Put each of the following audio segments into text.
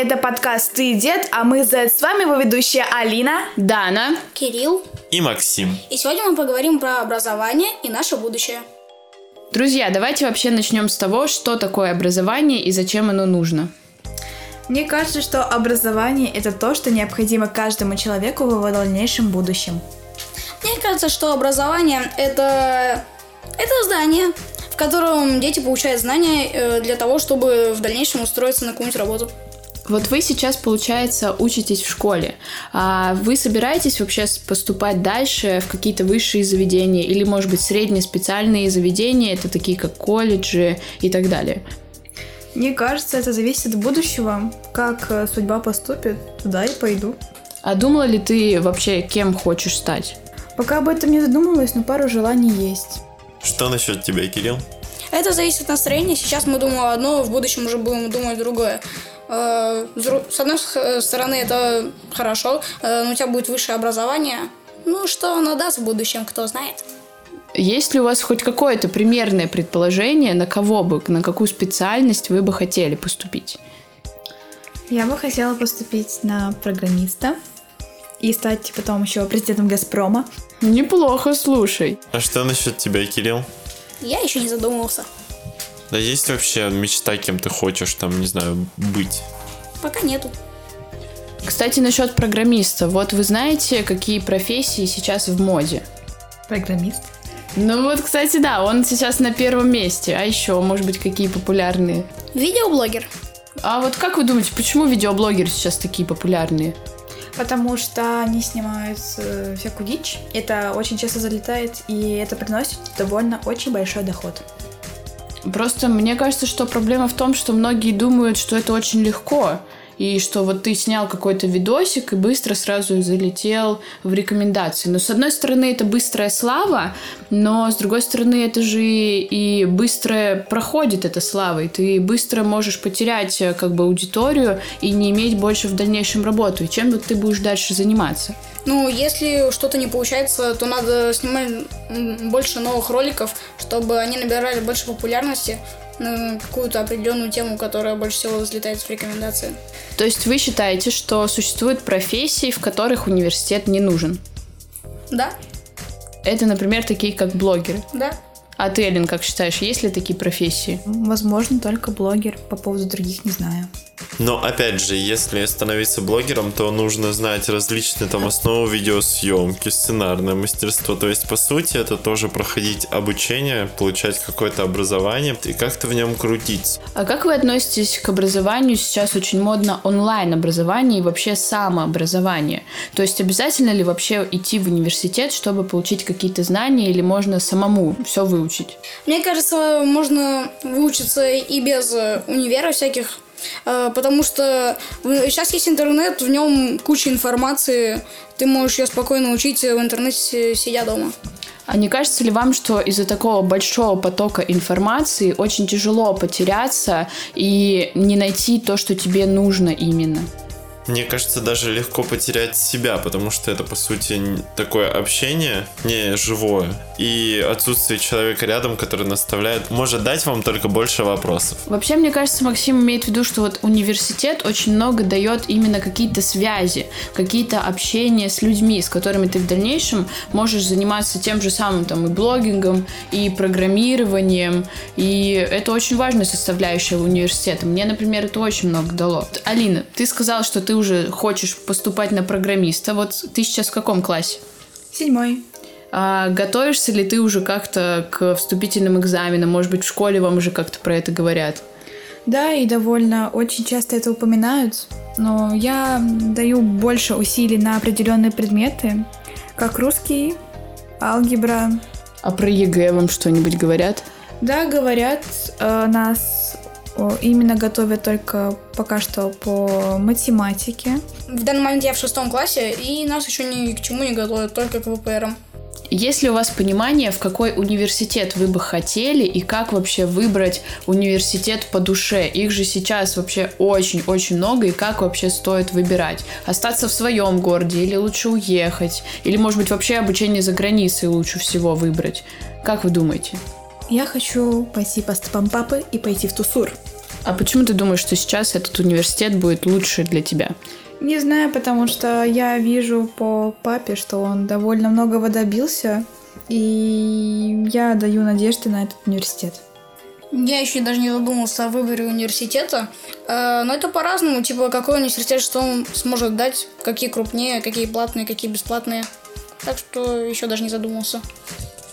Это подкаст «Ты дед», а мы Z. С вами его ведущая Алина, Дана, Кирилл и Максим. И сегодня мы поговорим про образование и наше будущее. Друзья, давайте вообще начнем с того, что такое образование и зачем оно нужно. Мне кажется, что образование — это то, что необходимо каждому человеку в его дальнейшем будущем. Мне кажется, что образование — это, это здание, в котором дети получают знания э, для того, чтобы в дальнейшем устроиться на какую-нибудь работу. Вот вы сейчас, получается, учитесь в школе. А вы собираетесь вообще поступать дальше в какие-то высшие заведения или, может быть, средние специальные заведения, это такие как колледжи и так далее? Мне кажется, это зависит от будущего. Как э, судьба поступит, туда и пойду. А думала ли ты вообще, кем хочешь стать? Пока об этом не задумывалась, но пару желаний есть. Что насчет тебя, Кирилл? Это зависит от настроения. Сейчас мы думаем одно, в будущем уже будем думать другое. Э, с одной стороны, это хорошо, э, но у тебя будет высшее образование. Ну, что оно даст в будущем, кто знает. Есть ли у вас хоть какое-то примерное предположение, на кого бы, на какую специальность вы бы хотели поступить? Я бы хотела поступить на программиста и стать потом еще президентом Газпрома. Неплохо, слушай. А что насчет тебя, Кирилл? Я еще не задумывался. Да есть вообще мечта, кем ты хочешь там, не знаю, быть? Пока нету. Кстати, насчет программиста. Вот вы знаете, какие профессии сейчас в моде? Программист? Ну вот, кстати, да, он сейчас на первом месте. А еще, может быть, какие популярные? Видеоблогер. А вот как вы думаете, почему видеоблогеры сейчас такие популярные? Потому что они снимают э, всякую дичь. Это очень часто залетает, и это приносит довольно очень большой доход. Просто мне кажется, что проблема в том, что многие думают, что это очень легко и что вот ты снял какой-то видосик и быстро сразу залетел в рекомендации. Но с одной стороны это быстрая слава, но с другой стороны это же и быстро проходит эта слава, и ты быстро можешь потерять э, как бы аудиторию и не иметь больше в дальнейшем работу. И чем ты будешь дальше заниматься? Ну, если что-то не получается, то надо снимать больше новых роликов, чтобы они набирали больше популярности, на какую-то определенную тему, которая больше всего взлетает в рекомендации. То есть вы считаете, что существуют профессии, в которых университет не нужен? Да. Это, например, такие как блогеры? Да. А ты, Эллен, как считаешь, есть ли такие профессии? Возможно, только блогер. По поводу других не знаю. Но опять же, если становиться блогером, то нужно знать различные там основы видеосъемки, сценарное мастерство. То есть, по сути, это тоже проходить обучение, получать какое-то образование и как-то в нем крутиться. А как вы относитесь к образованию? Сейчас очень модно онлайн-образование и вообще самообразование. То есть, обязательно ли вообще идти в университет, чтобы получить какие-то знания, или можно самому все выучить? Мне кажется, можно выучиться и без универа всяких Э, потому что сейчас есть интернет, в нем куча информации, ты можешь ее спокойно учить в интернете, сидя дома. А не кажется ли вам, что из-за такого большого потока информации очень тяжело потеряться и не найти то, что тебе нужно именно? Мне кажется, даже легко потерять себя, потому что это, по сути, такое общение не живое. И отсутствие человека рядом, который наставляет, может дать вам только больше вопросов. Вообще, мне кажется, Максим имеет в виду, что вот университет очень много дает именно какие-то связи, какие-то общения с людьми, с которыми ты в дальнейшем можешь заниматься тем же самым там и блогингом, и программированием. И это очень важная составляющая университета. Мне, например, это очень много дало. Алина, ты сказала, что ты уже хочешь поступать на программиста. Вот ты сейчас в каком классе? Седьмой. А готовишься ли ты уже как-то к вступительным экзаменам? Может быть, в школе вам уже как-то про это говорят? Да, и довольно очень часто это упоминают. Но я даю больше усилий на определенные предметы, как русский, алгебра. А про ЕГЭ вам что-нибудь говорят? Да, говорят. Э, нас Именно готовят только пока что по математике. В данный момент я в шестом классе, и нас еще ни к чему не готовят, только к ВПРам. Есть ли у вас понимание, в какой университет вы бы хотели и как вообще выбрать университет по душе? Их же сейчас вообще очень-очень много, и как вообще стоит выбирать? Остаться в своем городе или лучше уехать? Или, может быть, вообще обучение за границей лучше всего выбрать? Как вы думаете? Я хочу пойти по стопам папы и пойти в Тусур. А почему ты думаешь, что сейчас этот университет будет лучше для тебя? Не знаю, потому что я вижу по папе, что он довольно многого добился, и я даю надежды на этот университет. Я еще даже не задумался о выборе университета, э, но это по-разному, типа какой университет что он сможет дать, какие крупнее, какие платные, какие бесплатные. Так что еще даже не задумался.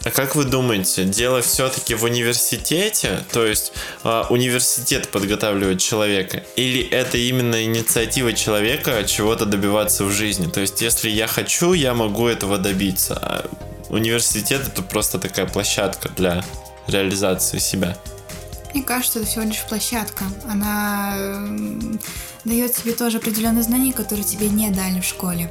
А как вы думаете, дело все-таки в университете, то есть э, университет подготавливает человека, или это именно инициатива человека чего-то добиваться в жизни? То есть, если я хочу, я могу этого добиться. А университет это просто такая площадка для реализации себя. Мне кажется, это всего лишь площадка. Она э, дает тебе тоже определенные знания, которые тебе не дали в школе.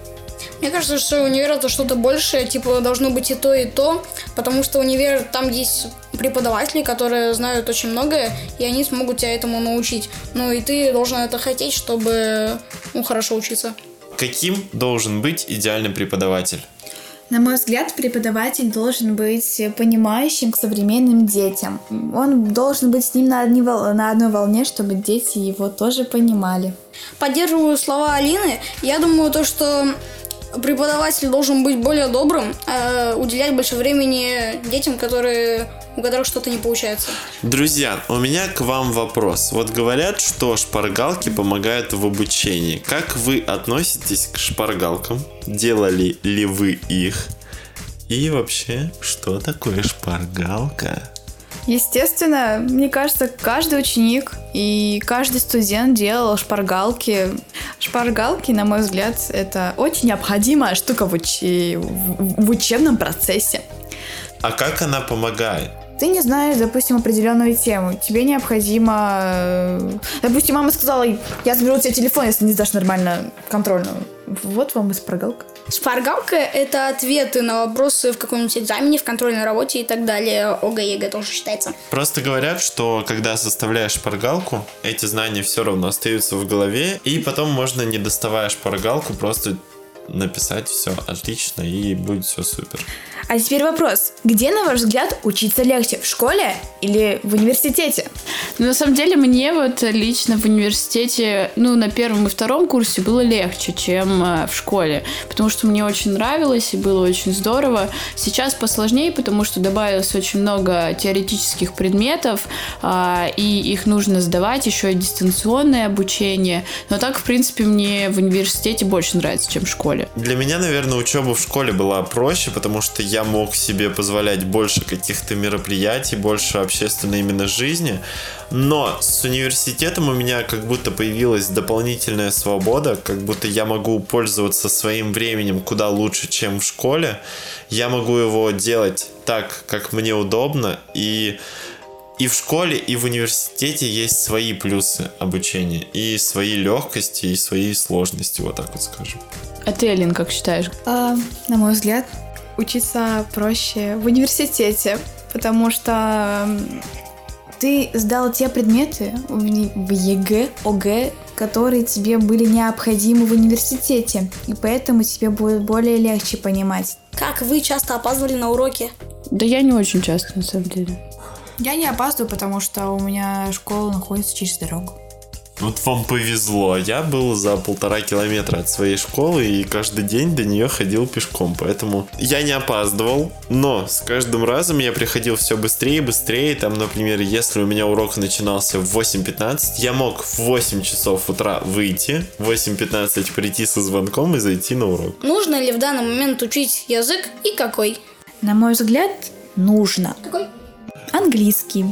Мне кажется, что универ это что-то большее, типа должно быть и то, и то, потому что универ там есть преподаватели, которые знают очень многое, и они смогут тебя этому научить. Ну и ты должен это хотеть, чтобы ну, хорошо учиться. Каким должен быть идеальный преподаватель? На мой взгляд, преподаватель должен быть понимающим к современным детям. Он должен быть с ним на, одни, на одной волне, чтобы дети его тоже понимали. Поддерживаю слова Алины. Я думаю, то, что преподаватель должен быть более добрым, э, уделять больше времени детям, которые у которых что-то не получается. Друзья, у меня к вам вопрос. Вот говорят, что шпаргалки помогают в обучении. Как вы относитесь к шпаргалкам? Делали ли вы их? И вообще, что такое шпаргалка? Естественно, мне кажется, каждый ученик и каждый студент делал шпаргалки. Шпаргалки, на мой взгляд, это очень необходимая штука в, уч... в учебном процессе. А как она помогает? ты не знаешь, допустим, определенную тему, тебе необходимо... Э, допустим, мама сказала, я заберу у тебя телефон, если не сдашь нормально контрольную. Вот вам и шпаргалка. Шпаргалка — это ответы на вопросы в каком-нибудь экзамене, в контрольной работе и так далее. ОГЭ, ЕГЭ тоже считается. Просто говорят, что когда составляешь шпаргалку, эти знания все равно остаются в голове, и потом можно, не доставая шпаргалку, просто написать все отлично и будет все супер. А теперь вопрос. Где, на ваш взгляд, учиться легче? В школе или в университете? Ну, на самом деле, мне вот лично в университете, ну, на первом и втором курсе было легче, чем э, в школе, потому что мне очень нравилось и было очень здорово. Сейчас посложнее, потому что добавилось очень много теоретических предметов, а, и их нужно сдавать, еще и дистанционное обучение. Но так, в принципе, мне в университете больше нравится, чем в школе. Для меня, наверное, учеба в школе была проще, потому что я мог себе позволять больше каких-то мероприятий, больше общественной именно жизни. Но с университетом у меня как будто появилась дополнительная свобода, как будто я могу пользоваться своим временем куда лучше, чем в школе. Я могу его делать так, как мне удобно, и и в школе, и в университете есть свои плюсы обучения, и свои легкости, и свои сложности, вот так вот скажем. А ты, Алин, как считаешь? А, на мой взгляд, учиться проще в университете, потому что ты сдал те предметы в ЕГЭ, ОГЭ, которые тебе были необходимы в университете, и поэтому тебе будет более легче понимать. Как вы часто опаздывали на уроки? Да я не очень часто, на самом деле. Я не опаздываю, потому что у меня школа находится через дорогу. Вот вам повезло. Я был за полтора километра от своей школы и каждый день до нее ходил пешком. Поэтому я не опаздывал, но с каждым разом я приходил все быстрее и быстрее. Там, например, если у меня урок начинался в 8.15, я мог в 8 часов утра выйти, в 8.15 прийти со звонком и зайти на урок. Нужно ли в данный момент учить язык и какой? На мой взгляд, нужно. Какой? Английский.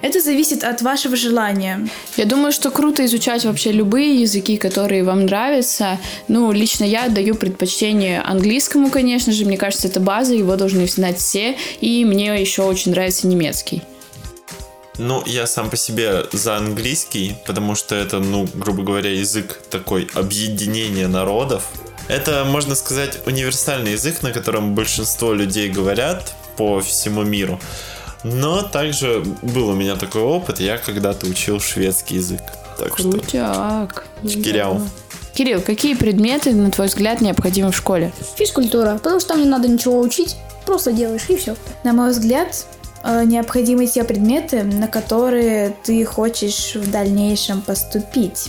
Это зависит от вашего желания. Я думаю, что круто изучать вообще любые языки, которые вам нравятся. Ну, лично я даю предпочтение английскому, конечно же. Мне кажется, это база, его должны знать все. И мне еще очень нравится немецкий. Ну, я сам по себе за английский, потому что это, ну, грубо говоря, язык такой объединения народов. Это, можно сказать, универсальный язык, на котором большинство людей говорят по всему миру. Но также был у меня такой опыт, я когда-то учил шведский язык. Так Крутяк. что... Чкиряу. Кирилл, какие предметы, на твой взгляд, необходимы в школе? Физкультура, потому что там не надо ничего учить, просто делаешь и все. На мой взгляд, э, необходимы те предметы, на которые ты хочешь в дальнейшем поступить.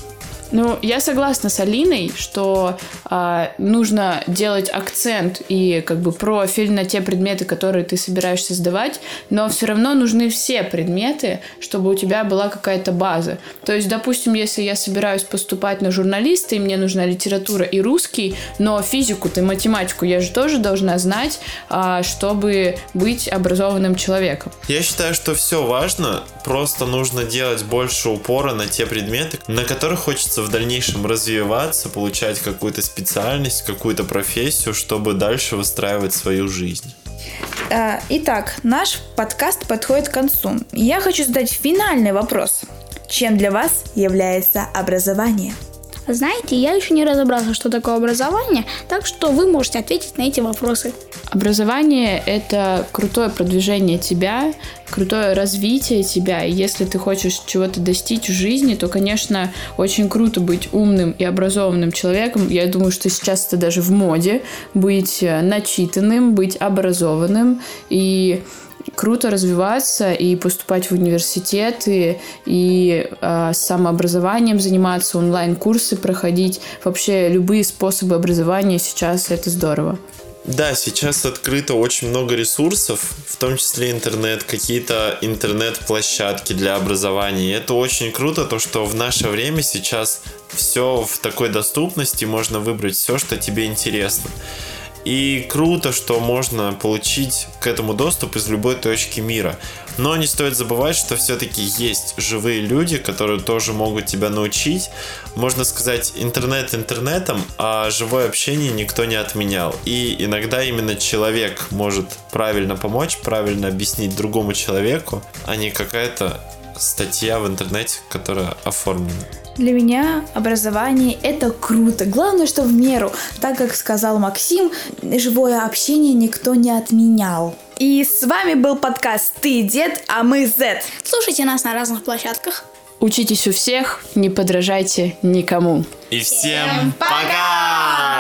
Ну, я согласна с Алиной, что э, нужно делать акцент и как бы профиль на те предметы, которые ты собираешься сдавать, но все равно нужны все предметы, чтобы у тебя была какая-то база. То есть, допустим, если я собираюсь поступать на журналиста, и мне нужна литература и русский, но физику-то и математику я же тоже должна знать, э, чтобы быть образованным человеком. Я считаю, что все важно, просто нужно делать больше упора на те предметы, на которых хочется в дальнейшем развиваться, получать какую-то специальность, какую-то профессию, чтобы дальше выстраивать свою жизнь. А, итак, наш подкаст подходит к концу. Я хочу задать финальный вопрос. Чем для вас является образование? Знаете, я еще не разобрался, что такое образование, так что вы можете ответить на эти вопросы. Образование — это крутое продвижение тебя, крутое развитие тебя. И если ты хочешь чего-то достичь в жизни, то, конечно, очень круто быть умным и образованным человеком. Я думаю, что сейчас это даже в моде быть э, начитанным, быть образованным и круто развиваться и поступать в университеты и э, самообразованием заниматься, онлайн-курсы проходить. Вообще любые способы образования сейчас это здорово. Да, сейчас открыто очень много ресурсов, в том числе интернет, какие-то интернет-площадки для образования. И это очень круто, то что в наше время сейчас все в такой доступности, можно выбрать все, что тебе интересно. И круто, что можно получить к этому доступ из любой точки мира. Но не стоит забывать, что все-таки есть живые люди, которые тоже могут тебя научить. Можно сказать, интернет интернетом, а живое общение никто не отменял. И иногда именно человек может правильно помочь, правильно объяснить другому человеку, а не какая-то статья в интернете, которая оформлена. Для меня образование – это круто. Главное, что в меру. Так как сказал Максим, живое общение никто не отменял. И с вами был подкаст «Ты дед, а мы Z». Слушайте нас на разных площадках. Учитесь у всех, не подражайте никому. И всем пока!